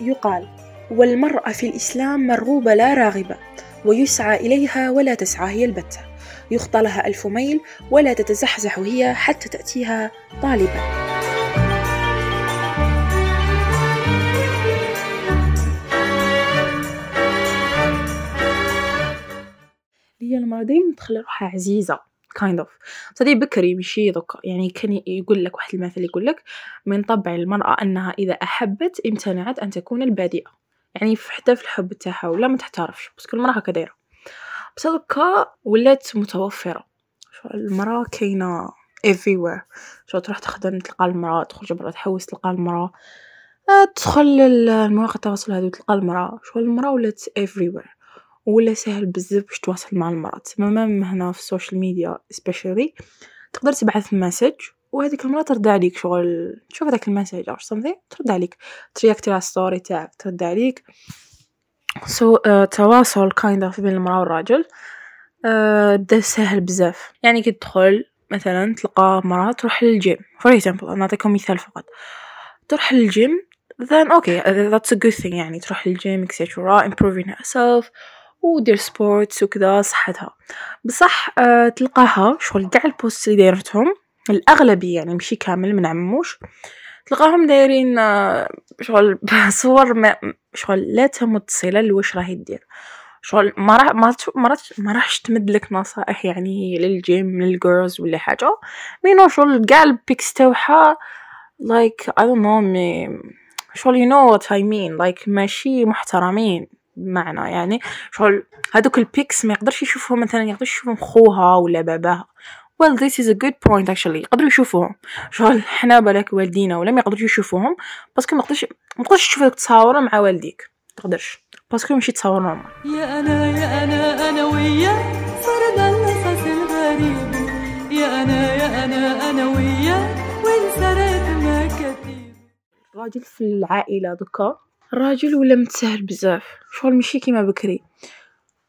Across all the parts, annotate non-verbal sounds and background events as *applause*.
يقال والمرأة في الإسلام مرغوبة لا راغبة ويسعى إليها ولا تسعى هي البتة. يخطى لها ألف ميل ولا تتزحزح هي حتى تأتيها طالبا. هي المرأة دايما تخلي روحها عزيزة. Of. بس هذه بكري مشي ذوك يعني كان يقول لك واحد المثل يقول لك من طبع المرأة أنها إذا أحبت امتنعت أن تكون البادئة يعني حتى في الحب تاعها ولا ما تحترفش بس كل مرة هكا دايرة. بس هذوكا ولات متوفرة. المرأة كاينة everywhere. شو تروح تخدم تلقى المرأة تخرج برا تحوس تلقى المرأة. آه، تدخل المواقع التواصل هذو تلقى المرأة. شو المرأة ولات everywhere. ولا سهل بزاف باش تواصل مع المرأة تماما هنا في ال social media specially تقدر تبعث message وهذيك المرأة ترد عليك شغل. تشوف هذاك ال message أو something ترد عليك. ترياكتي على story تاعك ترد عليك. so so, uh, تواصل kind of بين المرأة والراجل uh, بدا سهل بزاف. يعني كي تدخل مثلا تلقى مرأة تروح لل gym. For example نعطيكم مثال فقط. تروح لل gym then okay that's a good thing يعني. تروح للجيم etc improving herself. ودير sports وكذا صحتها. بصح أه تلقاها شغل قاع ال post اللي دايرتهم الأغلبية يعني ماشي كامل ما نعمموش تلقاهم دايرين أه شغل *laughs* صور ما شغل لا تمت صلة لواش راهي دير. شغل ما راح ما ما ما راحش تمد لك نصائح يعني لل gym لل girls ولا حاجة. مينو شغل قاع ال pics تاعها like I don't know mais شغل you know what I mean like ماشي محترمين. بمعنى يعني شغل هادوك ال pics ما يقدرش يشوفهم مثلا يقدرش يشوفهم خوها ولا باباها. Well this is a good point actually يقدروا يشوفوهم. شغل حنا بالك والدينا ولا ما يقدروش يشوفوهم parce que ما يقدرش ما تقدرش تشوف التصاور مع والديك. تقدرش. parce que ماشي تصاور normal يا أنا يا أنا أنا وياك صرنا القصص الغريبة. يا أنا يا أنا أنا وياك وانسرقت مكاتيبي الراجل في العائلة دوكا. الراجل ولا متسهل بزاف؟ شغل ماشي كيما بكري.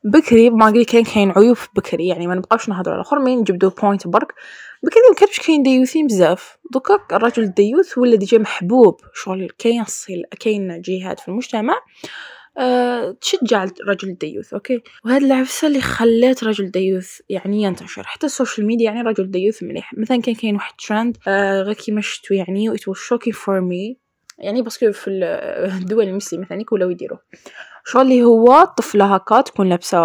بكري ما قلت كان كاين عيوب بكري يعني ما نبقاوش نهضروا على الآخر مين نجبدو point برك. بكري ما كانش كاين ديوثين بزاف. دوكا الرجل الديوث ولا déjà محبوب. شغل كاين صيل كاين جهات في المجتمع أه تشجع الرجل الديوث okay؟ وهاد العفسة اللي خلات رجل ديوث يعني ينتشر. حتى ال social media يعني رجل ديوث مليح. مثلا كان كاين واحد ترند أه غير كيما شفتو يعني it was shocking for me. يعني parce que في *laughs* الدول المسلمة مثلا ولاو يديروه شغل اللي هو طفلة هكا تكون لابسة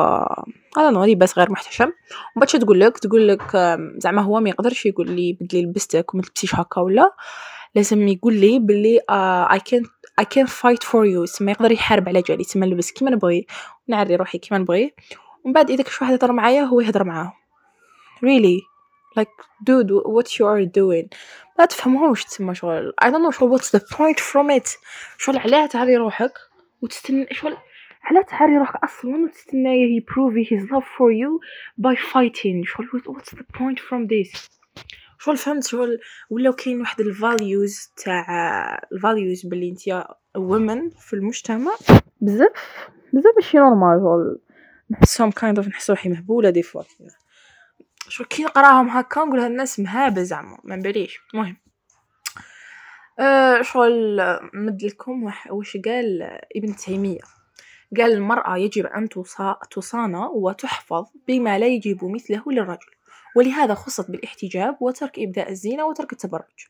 هذا نو لباس غير محتشم. وبعد تقول لك؟ تقول لك زعما هو ما يقدرش يقول لي بدلي لبستك وما تلبسيش هكا ولا. لازم يقول لي بلي I can I can fight for you تسمى يقدر يحارب على جالي. تسمى نلبس كيما نبغي نعري روحي كيما نبغي ومن بعد إذا كش واحد يهضر معايا هو يهضر معاه. Really. Like dude what you are doing? ما تفهمهوش تسمى شغل. I don't know شغل. What's the point from it? شغل علاه تعري روحك وتستنى. شغل علاه تعري روحك أصلا وتستنى يبروفي his love for you by fighting. شغل what's the point from this? شغل فهمت. شغل ولاو كاين واحد ال values تاع ال values بلي انت women في المجتمع. بزاف. بزاف ماشي normal شغل. نحسهم kind of نحس روحي مهبولة des fois شو كي نقراهم هكا؟ نقول هاد الناس مهابل زعما ما نباليش. المهم. أه شغل مد لكم واش قال ابن تيمية؟ قال المرأة يجب أن تصانى وتحفظ بما لا يجب مثله للرجل ولهذا خصت بالاحتجاب وترك إبداء الزينة وترك التبرج.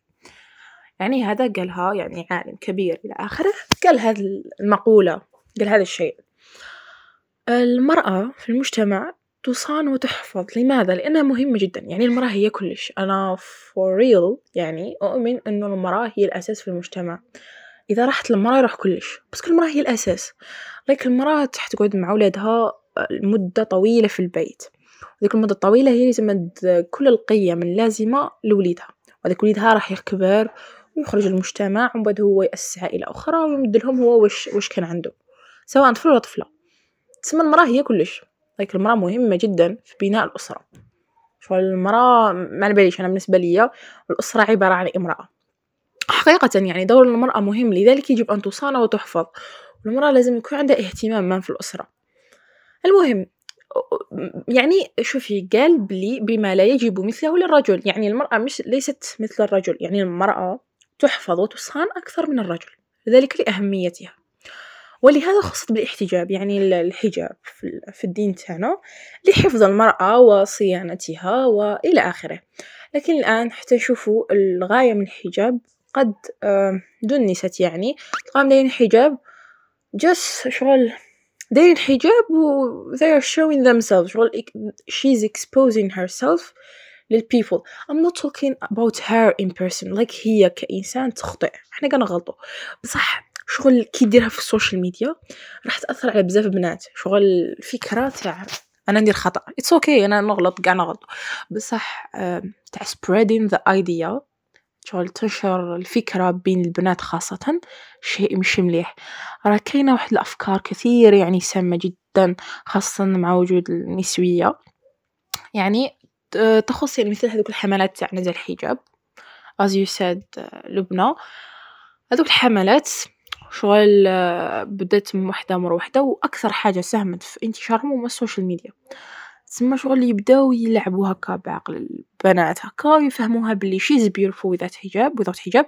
يعني هذا قالها يعني عالم كبير إلى آخره. قال هذه المقولة قال هذا الشيء. المرأة في المجتمع تصان وتحفظ. لماذا؟ لأنها مهمة جدا. يعني المرأة هي كلش أنا for real يعني أؤمن أنه المرأة هي الأساس في المجتمع. إذا راحت المرأة يروح كلش بس كل المرأة هي الأساس. لكن المرأة تقعد مع أولادها مدة طويلة في البيت. ذيك المدة الطويلة هي تمد كل القيم اللازمة لوليدها. وهذاك وليدها راح يكبر ويخرج المجتمع ومن بعد هو يأسس عائلة أخرى ويمد لهم هو وش وش كان عنده. سواء طفل ولا طفلة. تسمى المرأة هي كلش لكن المرأة مهمة جدا في بناء الأسرة. شغل المرأة ما نباليش أنا بالنسبة لي الأسرة عبارة عن امرأة. حقيقة يعني دور المرأة مهم لذلك يجب أن تصان وتحفظ. والمرأة لازم يكون عندها اهتمام ما في الأسرة. المهم يعني شوفي قال بلي بما لا يجب مثله للرجل. يعني المرأة مش ليست مثل الرجل. يعني المرأة تحفظ وتصان أكثر من الرجل لذلك لأهميتها. ولهذا خصت بالاحتجاب يعني ال- الحجاب في ال- في الدين تاعنا لحفظ المرأة وصيانتها وإلى آخره. لكن الآن حتى نشوفوا الغاية من الحجاب قد دنست يعني تلقاهم دايرين حجاب just شغل دايرين حجاب و they are showing themselves شغل she's exposing herself لل people I'm not talking about her in person like هي كإنسان تخطئ. إحنا كنغلطوا بصح شغل كي ديرها في ال social media راح تأثر على بزاف بنات. شغل الفكرة تاع أنا ندير خطأ. It's okay أنا نغلط كاع نغلط. بصح تاع spreading the idea شغل تنشر الفكرة بين البنات خاصة شيء مش مليح. راه كاينة واحد الأفكار كثير يعني سامة جدا خاصة مع وجود النسوية. يعني تخص يعني مثل هذوك الحملات تاع نزل الحجاب. As you said آه، لبنى. هذوك الحملات شغل آه، بدأت من وحدة مر وحدة وأكثر حاجة ساهمت في انتشارهم هما ال social media. تسمى شغل يبداو يلعبوا هكا بعقل البنات هكا ويفهموها باللي she's beautiful without حجاب without حجاب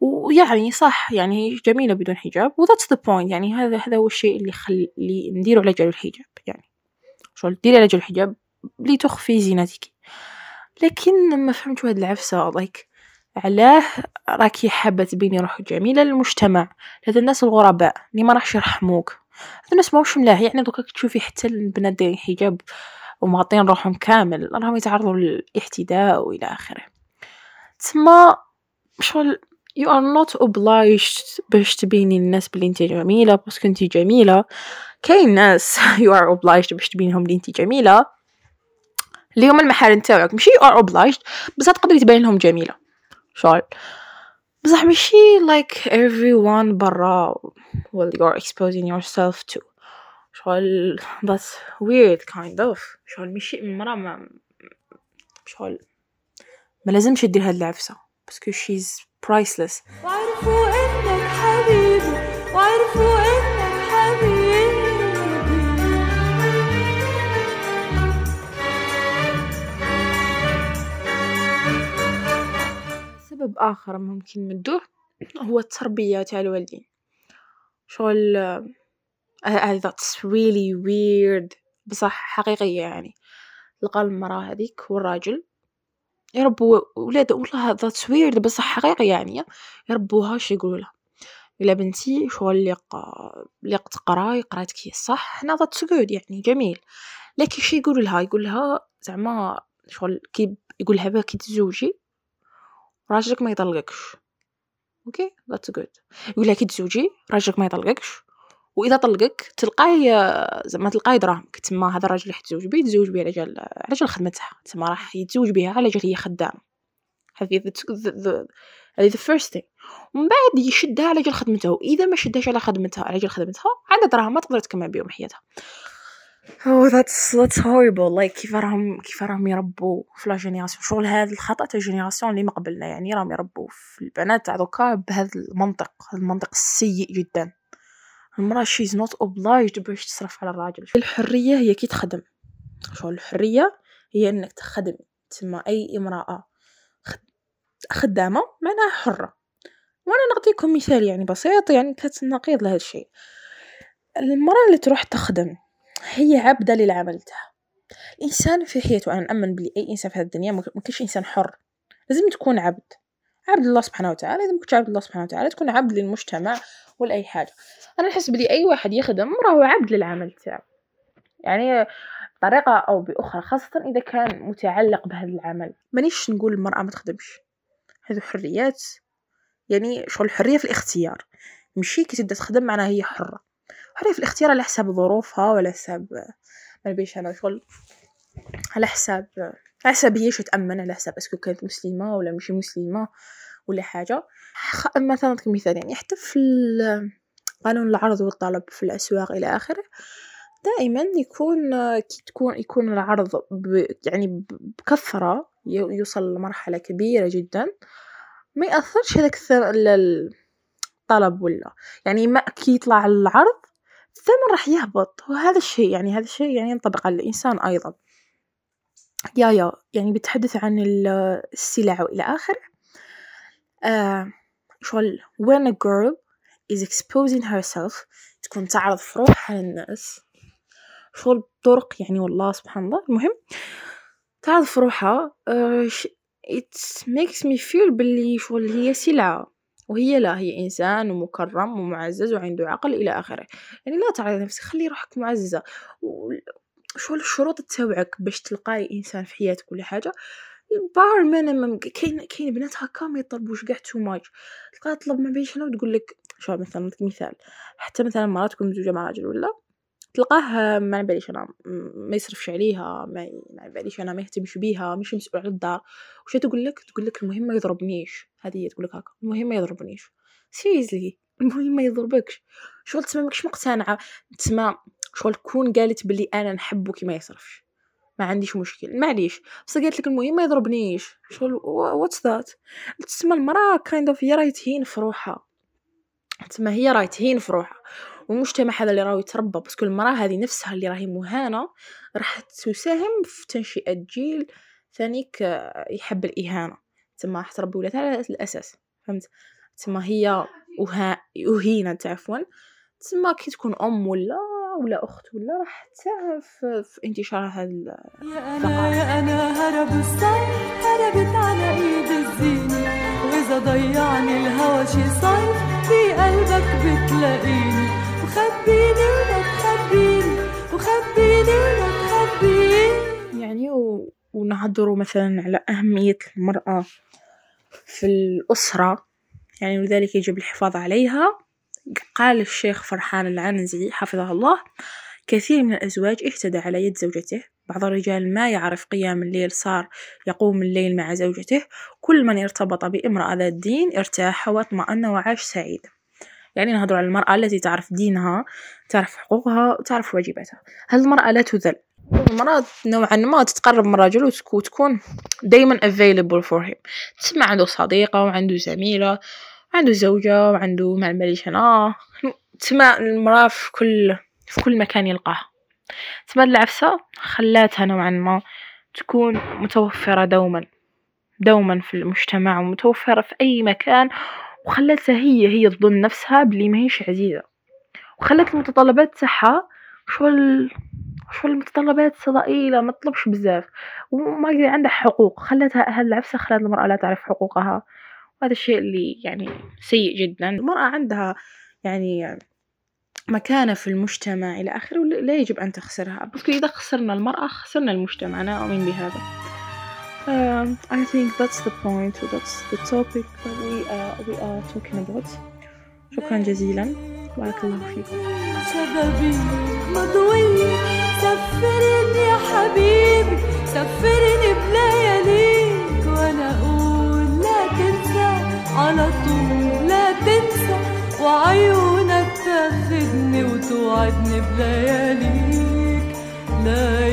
ويعني صح يعني هي جميلة بدون حجاب و that's the point يعني هذا هذا هو الشيء اللي خلي نديرو على جال الحجاب يعني شغل ديري على جال الحجاب لتخفي زينتك. لكن ما فهمت واحد العفسة like علاه راكي حابة تبيني روحك جميلة للمجتمع هذا الناس الغرباء اللي ما راحش يرحموك. هذا الناس ماهوش ملاح يعني دوكا تشوفي حتى البنات دايرين حجاب ومغطين روحهم كامل راهم يتعرضوا للاعتداء وإلى آخره. تسمى شغل you are not obliged باش تبيني للناس بلي انت جميلة باسكو انت جميلة. كاين ناس *laughs* you are obliged باش تبينهم بلي انت جميلة. اللي هما المحارم تاعك ماشي you are obliged بصح تقدري تبين لهم جميلة. شغل بصح ماشي like everyone برا well you're exposing yourself to. شغل that's weird kind of. شغل ماشي مرة ما شغل ما لازمش دير هاد العفسة باسكو she's priceless. وعرفوا إنك حبيبي وعرفوا إنك سبب آخر ممكن مدوه هو التربية تاع الوالدين. شغل آه، هذا that's really weird. بصح حقيقية يعني. تلقى المرأة هذيك والراجل يربوا ولاد والله that's weird بصح حقيقي يعني يربوها شي يقولوا لها إلا بنتي شغل اللي ق- اللي تقراي قرات كي صح؟ حنا that's good يعني جميل. لكن شي يقولوا لها؟ يقول لها زعما شغل كي يقول لها باه كي تزوجي راجلك ما يطلقكش. okay؟ that's good يقول كي تزوجي راجلك ما يطلقكش. وإذا طلقك تلقاي زعما تلقاي دراهمك تما هذا الراجل اللي حتزوج بيه تزوج بيه على جال على جال خدمتها تما راح يتزوج بها على جال هي خدامة. هذه هذه the first thing. ومن بعد يشدها على جال خدمته. وإذا ما شدهاش على خدمتها على جال خدمتها عندها دراهم ما تقدر تكمل بهم حياتها. Oh that's that's horrible. Like كيف راهم كيف راهم يربوا في la génération؟ شغل هذا الخطأ تاع ال génération اللي ما قبلنا. يعني راهم يربوا في البنات تاع دوكا بهذا المنطق المنطق السيء جدا. المرأة she's not obliged باش تصرف على الراجل. الحرية هي كي تخدم. شغل الحرية هي إنك تخدم. تسمى أي امرأة خد- خدامة معناها حرة. وأنا نعطيكم مثال يعني بسيط يعني كتناقض لهذا الشيء. المرأة اللي تروح تخدم هي عبدة للعمل تاعها الإنسان في حياته أنا نأمن بلي أي إنسان في هذه الدنيا ما كاينش إنسان حر. لازم تكون عبد. عبد الله سبحانه وتعالى لازم تكون عبد الله سبحانه وتعالى تكون عبد للمجتمع ولا أي حاجة. أنا نحس بلي أي واحد يخدم راهو عبد للعمل تاعو. يعني بطريقة أو بأخرى خاصة إذا كان متعلق بهذا العمل. مانيش نقول المرأة ما تخدمش. هذو حريات يعني شغل الحرية في الاختيار. ماشي كي تبدأ تخدم معناها هي حرة. في الاختيار على حساب ظروفها وعلى حساب ما نبيش أنا شغل على حساب على حساب هي شو تأمن على حساب أسكو كانت مسلمة ولا مش مسلمة ولا حاجة. خ- مثلا كمثال يعني حتى في قانون العرض والطلب في الأسواق إلى آخره دائما يكون كي تكون يكون العرض ب يعني بكثرة يوصل لمرحلة كبيرة جدا ما يأثرش هذاك الطلب ولا يعني ما كي يطلع العرض الثمن راح يهبط؟ وهذا الشيء يعني هذا الشيء يعني ينطبق على الإنسان أيضا. يا يا يعني بتحدث عن ال- السلع وإلى آخره. آه شغل when a girl is exposing herself تكون تعرض في روحها للناس شغل بطرق يعني والله سبحان الله المهم تعرض في روحها uh, it makes me feel باللي شغل هي سلعة. وهي لا هي إنسان ومكرم ومعزز وعنده عقل إلى آخره. يعني لا تعرضي نفسك خلي روحك معززة. وش الشروط تاوعك باش تلقاي إنسان في حياتك ولا حاجة؟ bare minimum كاين كاين بنات هكا ما يطلبوش كاع too much تلقاها تطلب ما بينش وتقول لك شو مثلا مثال. حتى مثلا مرة تكون مزوجة مع راجل ولا؟ تلقاه ما نباليش أنا ما يصرفش عليها ما ما باليش أنا ما يهتمش بيها مش مسؤول على الدار. وش تقول لك؟ تقول لك المهم ما يضربنيش. هذه هي تقول لك هكا. المهم ما يضربنيش. seriously المهم ما يضربكش. شغل تسمى ماكش مقتنعه تسمى شغل كون قالت بلي أنا نحبك ما يصرفش. ما عنديش مشكل. معليش. بس قالت لك المهم ما يضربنيش. شغل what's that تسمى المرأة kind of هي راهي تهين في روحها. تسمى هي راهي تهين في روحها. والمجتمع هذا اللي راهو يتربى بس كل المراه هذه نفسها اللي راهي مهانة راح تساهم في تنشئة جيل ثانيك يحب الإهانة. تسمى راح تربي ولادها على الاساس فهمت؟ تسمى هي أهينة عفوا تسمى كي تكون أم ولا ولا أخت ولا راح تساهم في, في انتشار هذا يا أنا يا أنا هرب الصيف هربت على إيد الزينة وإذا ضيعني الهوى شي صيف في قلبك بتلاقيني. وخبيني ولا تخبيني وخبيني ولا تخبيني يعني و... ونهضروا مثلا على أهمية المرأة في الأسرة. يعني لذلك يجب الحفاظ عليها. قال الشيخ فرحان العنزي حفظه الله كثير من الأزواج اهتدى على يد زوجته. بعض الرجال ما يعرف قيام الليل صار يقوم الليل مع زوجته. كل من ارتبط بامرأة ذات دين ارتاح واطمأن وعاش سعيد. يعني نهضر على المرأة التي تعرف دينها تعرف حقوقها وتعرف واجباتها. هل المرأة لا تذل. المرأة نوعا ما تتقرب من الرجل وتكون دايما available for him. تسمع عنده صديقة وعنده زميلة عنده زوجة وعنده ما نباليش أنا تسمى المرأة في كل في كل مكان يلقاها. تسمى العفسة خلاتها نوعا ما تكون متوفرة دوما دوما في المجتمع ومتوفرة في أي مكان وخلتها هي هي تظن نفسها بلي ماهيش عزيزة. وخلت المتطلبات تاعها شغل شغل المتطلبات ضئيلة ما تطلبش بزاف. وما عندها حقوق. خلتها هاد العفسة خلت المرأة لا تعرف حقوقها. وهذا الشيء اللي يعني سيء جدا. المرأة عندها يعني مكانة في المجتمع إلى آخره لا يجب أن تخسرها. بس إذا خسرنا المرأة خسرنا المجتمع. أنا أؤمن بهذا. Um, I think that's the point that's the topic that we are, we are talking about. شكرا جزيلا بارك الله فيكم شبابي مضوي سفرني يا حبيبي سفرني بلياليك وأنا أقول لا تنسى على طول لا تنسى وعيونك تاخدني وتوعدني بلياليك لا